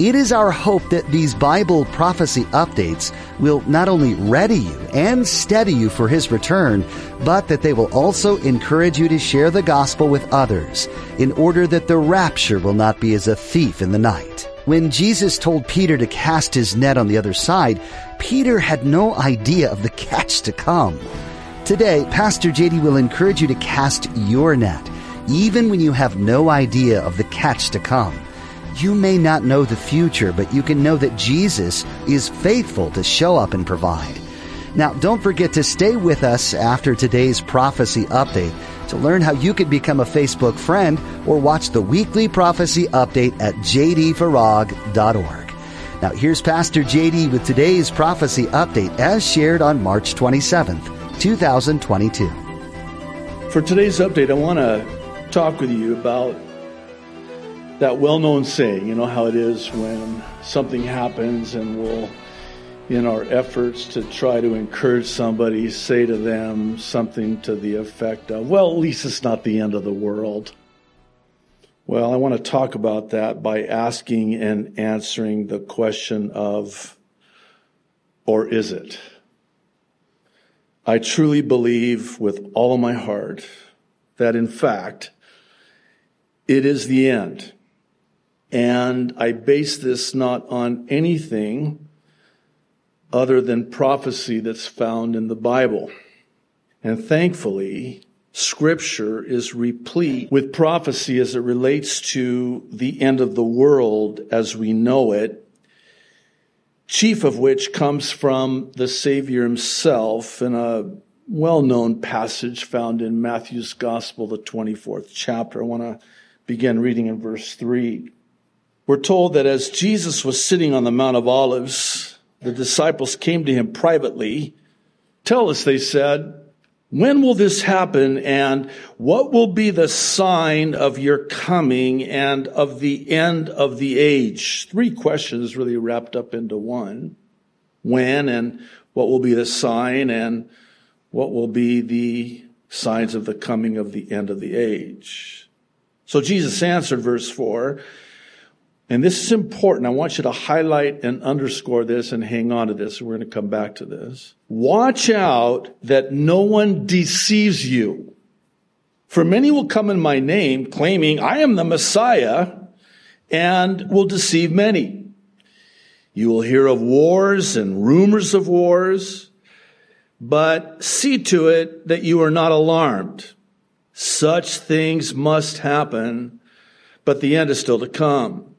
It is our hope that these Bible prophecy updates will not only ready you and steady you for His return, but that they will also encourage you to share the gospel with others in order that the rapture will not be as a thief in the night. When Jesus told Peter to cast his net on the other side, Peter had no idea of the catch to come. Today, Pastor JD will encourage you to cast your net, even when you have no idea of the catch to come. You may not know the future, but you can know that Jesus is faithful to show up and provide. Now, don't forget to stay with us after today's prophecy update to learn how you could become a Facebook friend or watch the weekly prophecy update at jdfarag.org. Now, here's Pastor JD with today's prophecy update as shared on March 27th. 2022. For today's update, I want to talk with you about that well known saying. You know how it is when something happens and we'll, in our efforts to try to encourage somebody, say to them something to the effect of, well, at least it's not the end of the world. Well, I want to talk about that by asking and answering the question of, or is it? I truly believe with all of my heart that in fact, it is the end. And I base this not on anything other than prophecy that's found in the Bible. And thankfully, scripture is replete with prophecy as it relates to the end of the world as we know it chief of which comes from the Savior himself in a well known passage found in Matthew's Gospel, the 24th chapter. I want to begin reading in verse 3. We're told that as Jesus was sitting on the Mount of Olives, the disciples came to him privately. Tell us, they said, when will this happen and what will be the sign of your coming and of the end of the age? Three questions really wrapped up into one. When and what will be the sign and what will be the signs of the coming of the end of the age? So Jesus answered verse four, and this is important. I want you to highlight and underscore this and hang on to this. We're going to come back to this. Watch out that no one deceives you. For many will come in my name claiming I am the Messiah and will deceive many. You will hear of wars and rumors of wars, but see to it that you are not alarmed. Such things must happen, but the end is still to come.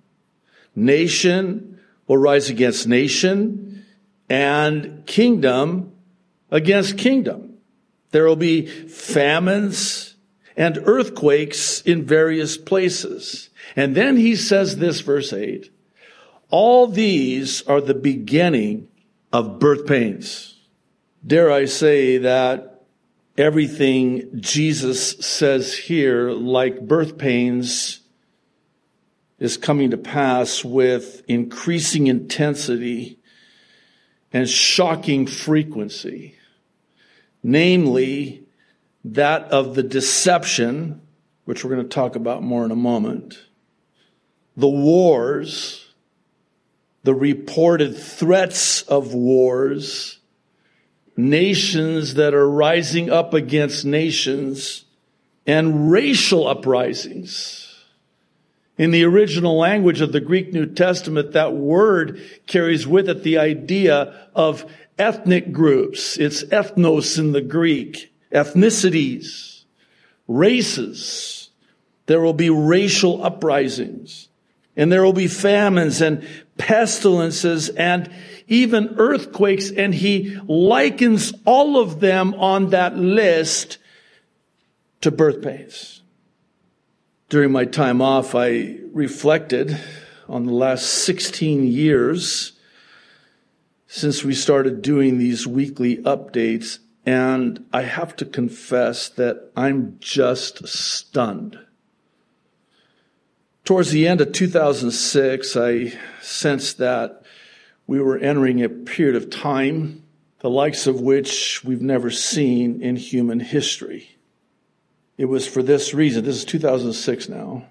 Nation will rise against nation and kingdom against kingdom. There will be famines and earthquakes in various places. And then he says this, verse 8, all these are the beginning of birth pains. Dare I say that everything Jesus says here, like birth pains, is coming to pass with increasing intensity and shocking frequency, namely that of the deception, which we're going to talk about more in a moment, the wars, the reported threats of wars, nations that are rising up against nations, and racial uprisings in the original language of the Greek New Testament, that word carries with it the idea of ethnic groups. It's ethnos in the Greek, ethnicities, races. There will be racial uprisings and there will be famines and pestilences and even earthquakes. And he likens all of them on that list to birth pains during my time off, I reflected on the last 16 years since we started doing these weekly updates, and I have to confess that I'm just stunned. Towards the end of 2006, I sensed that we were entering a period of time, the likes of which we've never seen in human history. It was for this reason, this is 2006 now,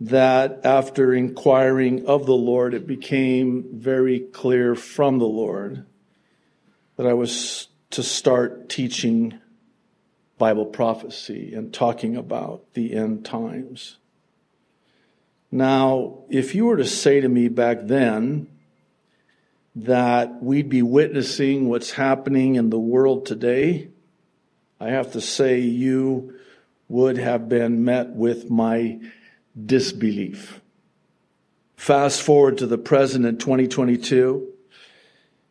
that after inquiring of the Lord, it became very clear from the Lord that I was to start teaching Bible prophecy and talking about the end times. Now, if you were to say to me back then that we'd be witnessing what's happening in the world today, I have to say you would have been met with my disbelief. Fast forward to the present in 2022,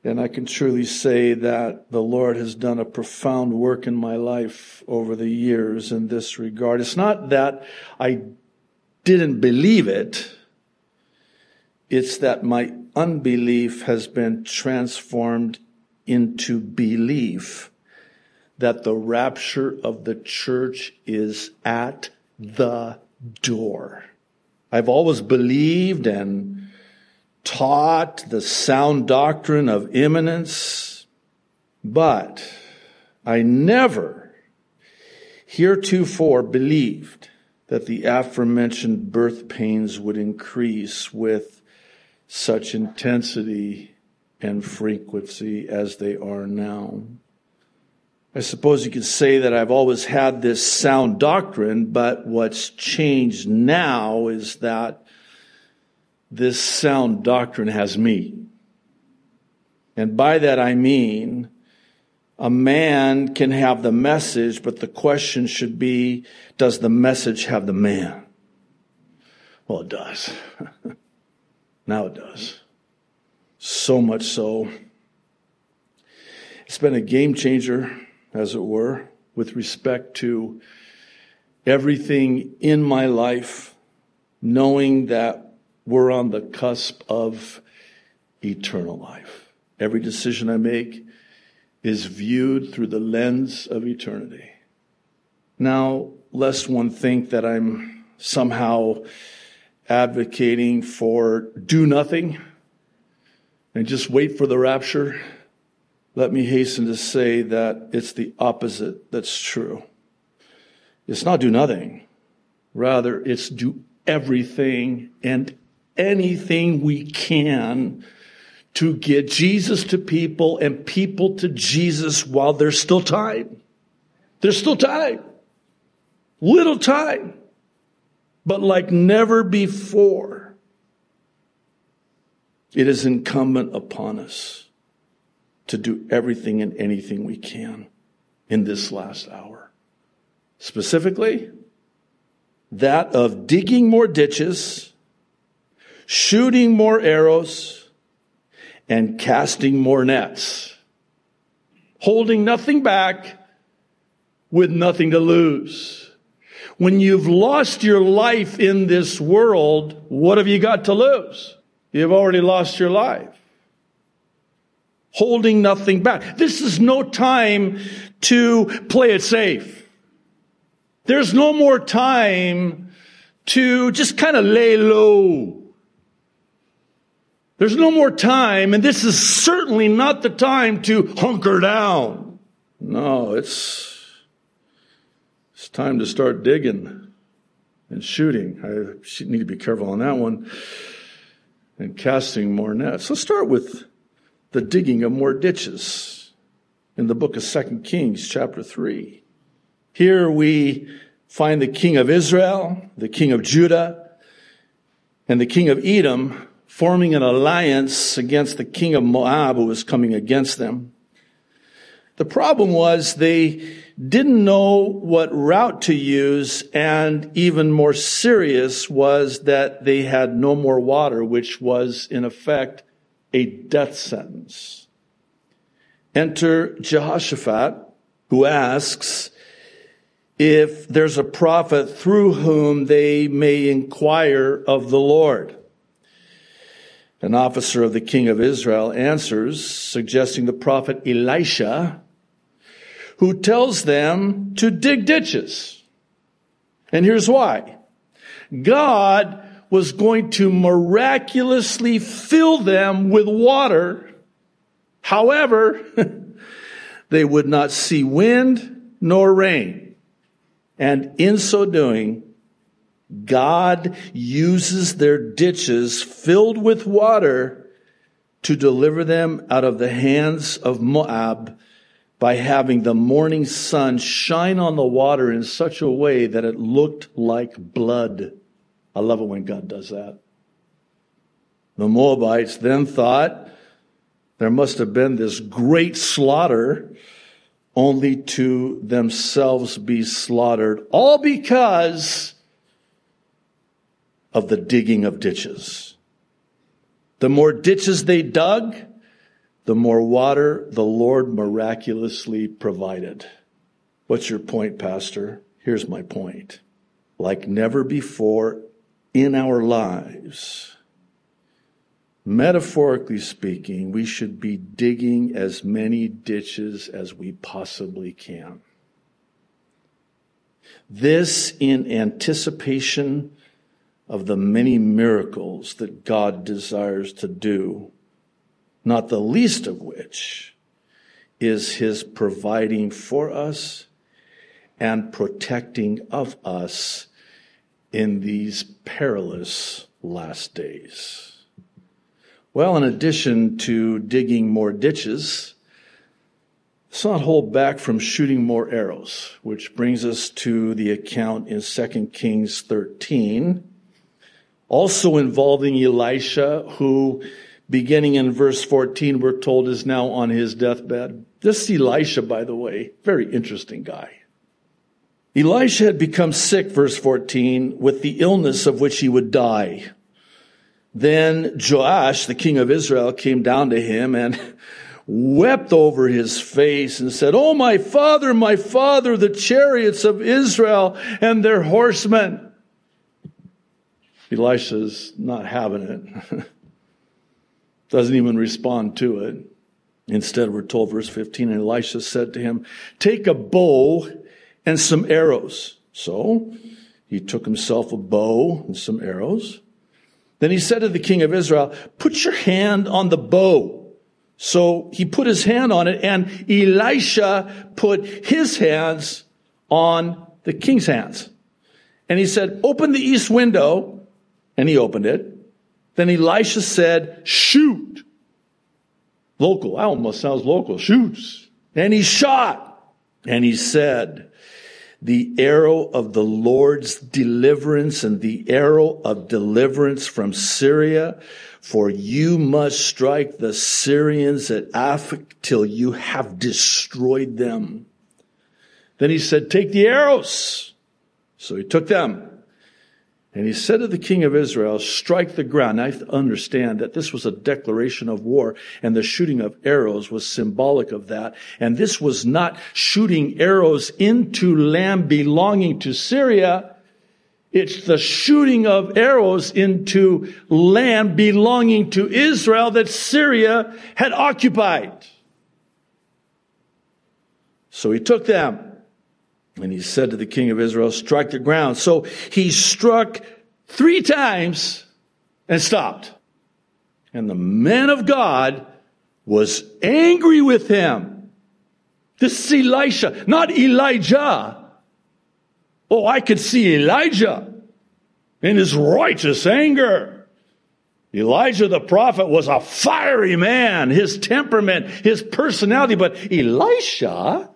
and I can truly say that the Lord has done a profound work in my life over the years in this regard. It's not that I didn't believe it, it's that my unbelief has been transformed into belief that the rapture of the church is at the door. I've always believed and taught the sound doctrine of imminence, but I never heretofore believed that the aforementioned birth pains would increase with such intensity and frequency as they are now. I suppose you could say that I've always had this sound doctrine, but what's changed now is that this sound doctrine has me. And by that I mean, a man can have the message, but the question should be, does the message have the man? Well, it does. now it does. So much so. It's been a game changer as it were, with respect to everything in my life, knowing that we're on the cusp of eternal life. Every decision I make is viewed through the lens of eternity. Now, lest one think that I'm somehow advocating for do nothing and just wait for the rapture. Let me hasten to say that it's the opposite that's true. It's not do nothing. Rather, it's do everything and anything we can to get Jesus to people and people to Jesus while there's still time. There's still time. Little time. But like never before, it is incumbent upon us to do everything and anything we can in this last hour. Specifically, that of digging more ditches, shooting more arrows, and casting more nets. Holding nothing back with nothing to lose. When you've lost your life in this world, what have you got to lose? You've already lost your life holding nothing back. This is no time to play it safe. There's no more time to just kind of lay low. There's no more time, and this is certainly not the time to hunker down. No, it's, it's time to start digging and shooting. I need to be careful on that one. And casting more nets. Let's start with the digging of more ditches in the book of Second Kings, chapter 3. Here we find the king of Israel, the king of Judah, and the king of Edom forming an alliance against the king of Moab who was coming against them. The problem was they didn't know what route to use, and even more serious was that they had no more water, which was in effect a death sentence. Enter Jehoshaphat, who asks if there's a prophet through whom they may inquire of the Lord. An officer of the king of Israel answers, suggesting the prophet Elisha, who tells them to dig ditches. And here's why. God was going to miraculously fill them with water. However, they would not see wind nor rain. And in so doing, God uses their ditches filled with water to deliver them out of the hands of Moab by having the morning sun shine on the water in such a way that it looked like blood. I love it when God does that. The Moabites then thought there must have been this great slaughter only to themselves be slaughtered, all because of the digging of ditches. The more ditches they dug, the more water the Lord miraculously provided. What's your point, Pastor? Here's my point. Like never before in our lives, metaphorically speaking, we should be digging as many ditches as we possibly can. This in anticipation of the many miracles that God desires to do, not the least of which is his providing for us and protecting of us in these perilous last days. Well, in addition to digging more ditches, let's not hold back from shooting more arrows, which brings us to the account in 2 Kings 13 also involving Elisha, who beginning in verse 14, we're told is now on his deathbed. This Elisha, by the way, very interesting guy. Elisha had become sick, verse 14, with the illness of which he would die. Then Joash, the king of Israel, came down to him and wept over his face and said, Oh, my father, my father, the chariots of Israel and their horsemen. Elisha's not having it. Doesn't even respond to it. Instead, we're told, verse 15, and Elisha said to him, Take a bow and some arrows. So he took himself a bow and some arrows. Then he said to the king of Israel, Put your hand on the bow. So he put his hand on it, and Elisha put his hands on the king's hands. And he said, Open the east window and he opened it. Then Elisha said, shoot. Local. That almost sounds local. Shoots. And he shot. And he said, the arrow of the Lord's deliverance and the arrow of deliverance from Syria, for you must strike the Syrians at Aphek till you have destroyed them. Then he said, take the arrows. So he took them and he said to the king of Israel, strike the ground. I understand that this was a declaration of war and the shooting of arrows was symbolic of that. And this was not shooting arrows into land belonging to Syria. It's the shooting of arrows into land belonging to Israel that Syria had occupied. So he took them and he said to the king of Israel, strike the ground. So he struck three times and stopped. And the man of God was angry with him. This is Elisha, not Elijah. Oh, I could see Elijah in his righteous anger. Elijah the prophet was a fiery man, his temperament, his personality, but Elisha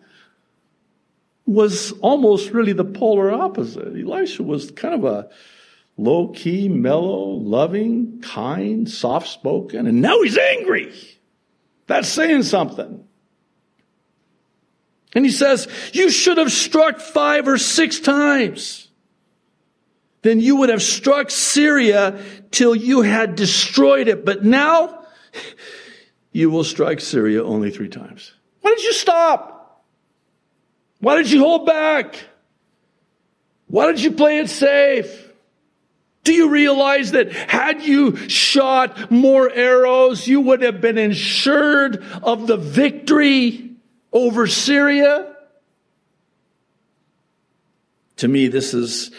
was almost really the polar opposite. Elisha was kind of a low key, mellow, loving, kind, soft spoken, and now he's angry. That's saying something. And he says, You should have struck five or six times. Then you would have struck Syria till you had destroyed it. But now you will strike Syria only three times. Why did you stop? Why did you hold back? Why did you play it safe? Do you realize that had you shot more arrows, you would have been insured of the victory over Syria? To me, this is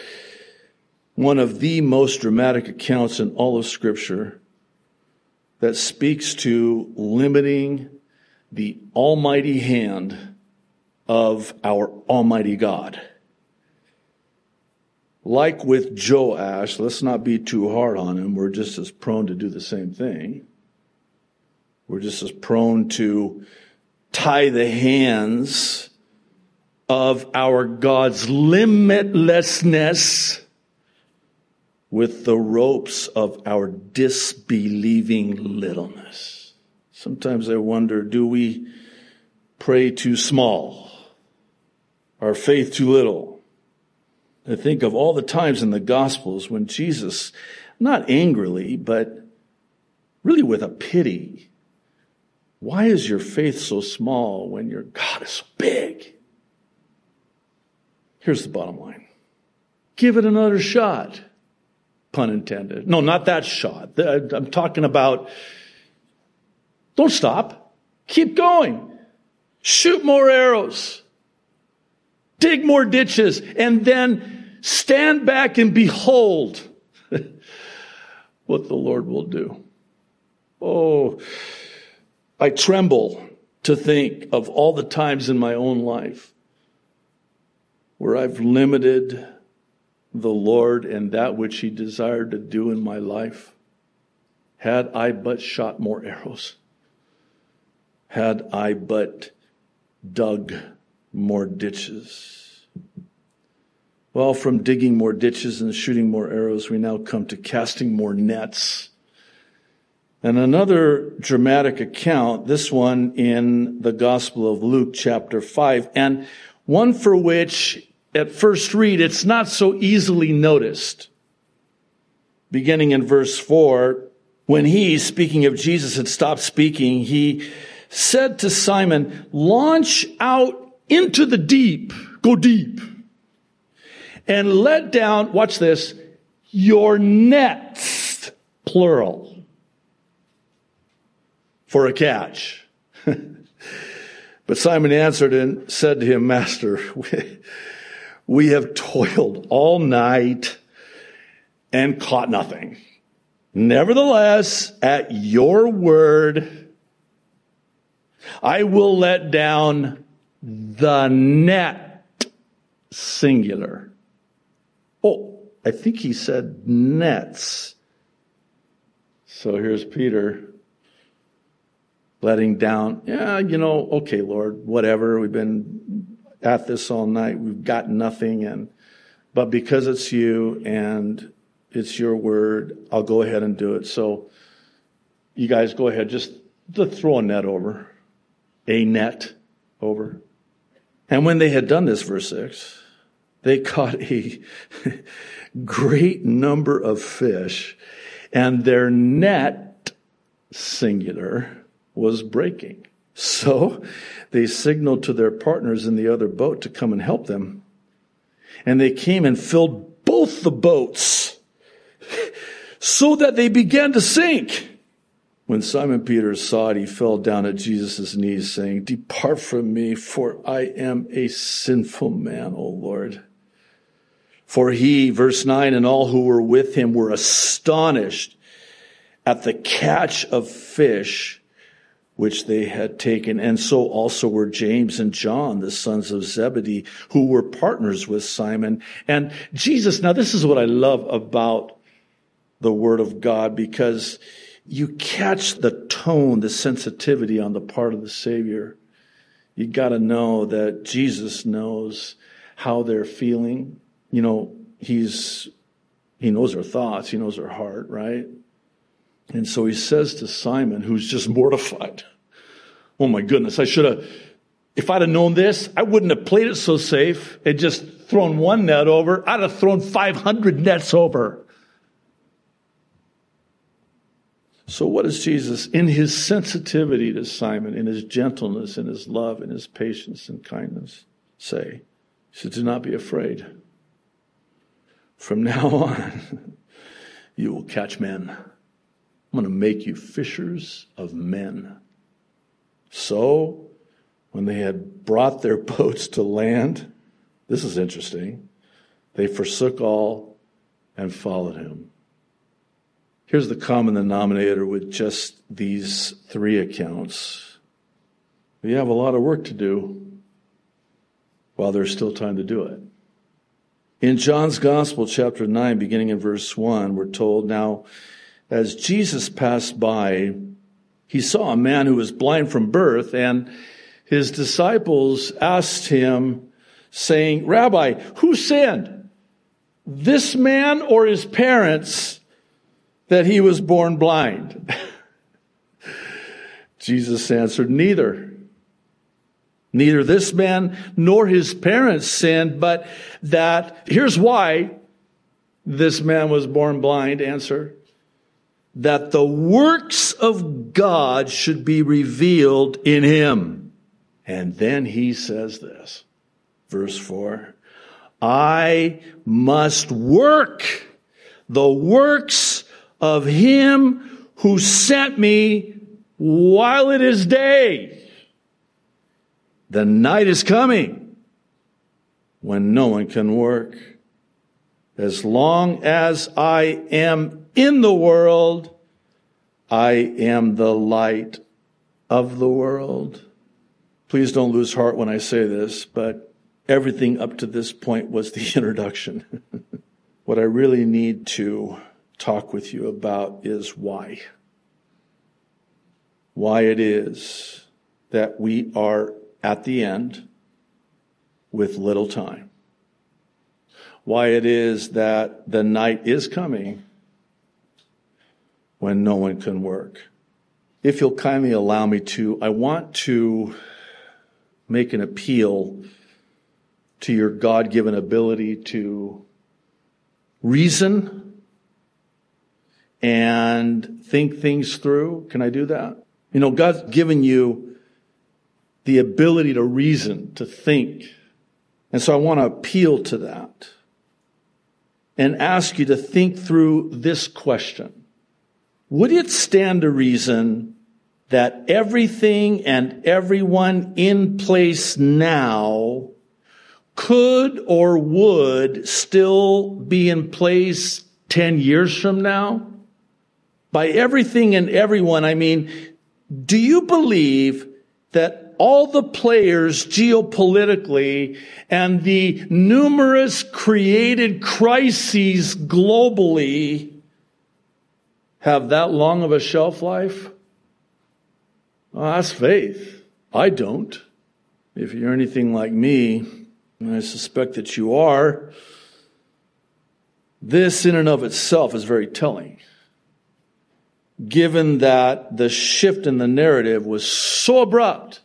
one of the most dramatic accounts in all of Scripture that speaks to limiting the almighty hand of our Almighty God. Like with Joash, let's not be too hard on him. We're just as prone to do the same thing. We're just as prone to tie the hands of our God's limitlessness with the ropes of our disbelieving littleness. Sometimes I wonder, do we pray too small? Our faith too little? I think of all the times in the Gospels when Jesus, not angrily, but really with a pity, why is your faith so small when your God is so big? Here's the bottom line give it another shot. Pun intended. No, not that shot. I'm talking about don't stop. Keep going. Shoot more arrows. Dig more ditches. And then Stand back and behold what the Lord will do. Oh, I tremble to think of all the times in my own life where I've limited the Lord and that which He desired to do in my life. Had I but shot more arrows, had I but dug more ditches well, from digging more ditches and shooting more arrows, we now come to casting more nets. And another dramatic account, this one in the Gospel of Luke chapter 5, and one for which at first read it's not so easily noticed. Beginning in verse 4, when he, speaking of Jesus, had stopped speaking, he said to Simon, launch out into the deep, go deep and let down, watch this, your nets, plural, for a catch. but Simon answered and said to him, Master, we, have toiled all night and caught nothing. Nevertheless, at your word, I will let down the net, singular. Oh, I think he said nets. So here's Peter letting down, yeah, you know, okay, Lord, whatever. We've been at this all night. We've got nothing. And, but because it's you and it's your word, I'll go ahead and do it. So you guys go ahead, just throw a net over, a net over. And when they had done this, verse six, they caught a great number of fish, and their net, singular, was breaking. So they signaled to their partners in the other boat to come and help them. And they came and filled both the boats so that they began to sink. When Simon Peter saw it, he fell down at Jesus' knees, saying, Depart from me, for I am a sinful man, O Lord. For he, verse 9, and all who were with him were astonished at the catch of fish which they had taken. And so also were James and John, the sons of Zebedee, who were partners with Simon. And Jesus, now this is what I love about the word of God because you catch the tone, the sensitivity on the part of the Savior. You got to know that Jesus knows how they're feeling you know, he's, he knows our thoughts, he knows our heart, right? And so he says to Simon, who's just mortified, Oh my goodness, I should have, if I'd have known this, I wouldn't have played it so safe and just thrown one net over. I'd have thrown 500 nets over. So, what does Jesus, in his sensitivity to Simon, in his gentleness, in his love, in his patience and kindness, say? He said, Do not be afraid. From now on, you will catch men. I'm going to make you fishers of men. So, when they had brought their boats to land, this is interesting, they forsook all and followed him. Here's the common denominator with just these three accounts. We have a lot of work to do while there's still time to do it. In John's Gospel, chapter 9, beginning in verse 1, we're told, Now, as Jesus passed by, he saw a man who was blind from birth, and his disciples asked him, saying, Rabbi, who sinned? This man or his parents that he was born blind? Jesus answered, Neither. Neither this man nor his parents sinned, but that, here's why this man was born blind, answer, that the works of God should be revealed in him. And then he says this, verse four, I must work the works of him who sent me while it is day. The night is coming when no one can work. As long as I am in the world, I am the light of the world. Please don't lose heart when I say this, but everything up to this point was the introduction. what I really need to talk with you about is why. Why it is that we are at the end with little time. Why it is that the night is coming when no one can work. If you'll kindly allow me to, I want to make an appeal to your God given ability to reason and think things through. Can I do that? You know, God's given you the ability to reason, to think. And so I want to appeal to that and ask you to think through this question. Would it stand to reason that everything and everyone in place now could or would still be in place 10 years from now? By everything and everyone, I mean, do you believe that all the players geopolitically and the numerous created crises globally have that long of a shelf life? Well, that's faith. I don't. If you're anything like me, and I suspect that you are, this in and of itself is very telling. Given that the shift in the narrative was so abrupt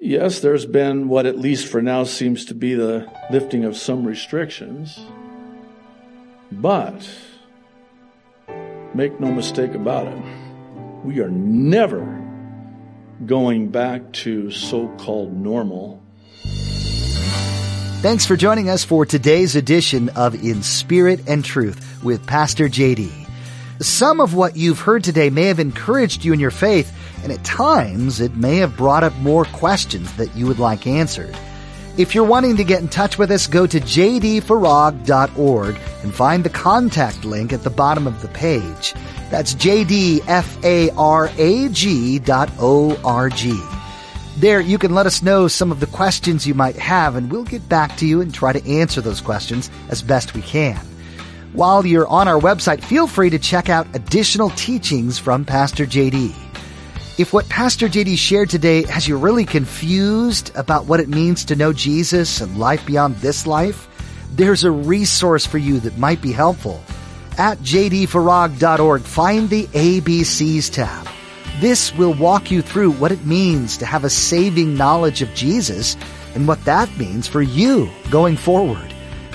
Yes, there's been what at least for now seems to be the lifting of some restrictions. But make no mistake about it, we are never going back to so called normal. Thanks for joining us for today's edition of In Spirit and Truth with Pastor JD. Some of what you've heard today may have encouraged you in your faith and at times it may have brought up more questions that you would like answered. If you're wanting to get in touch with us, go to jdfarag.org and find the contact link at the bottom of the page. That's jdfarag.org. There, you can let us know some of the questions you might have, and we'll get back to you and try to answer those questions as best we can. While you're on our website, feel free to check out additional teachings from Pastor JD. If what Pastor JD shared today has you really confused about what it means to know Jesus and life beyond this life, there's a resource for you that might be helpful. At jdfarag.org, find the ABCs tab. This will walk you through what it means to have a saving knowledge of Jesus and what that means for you going forward.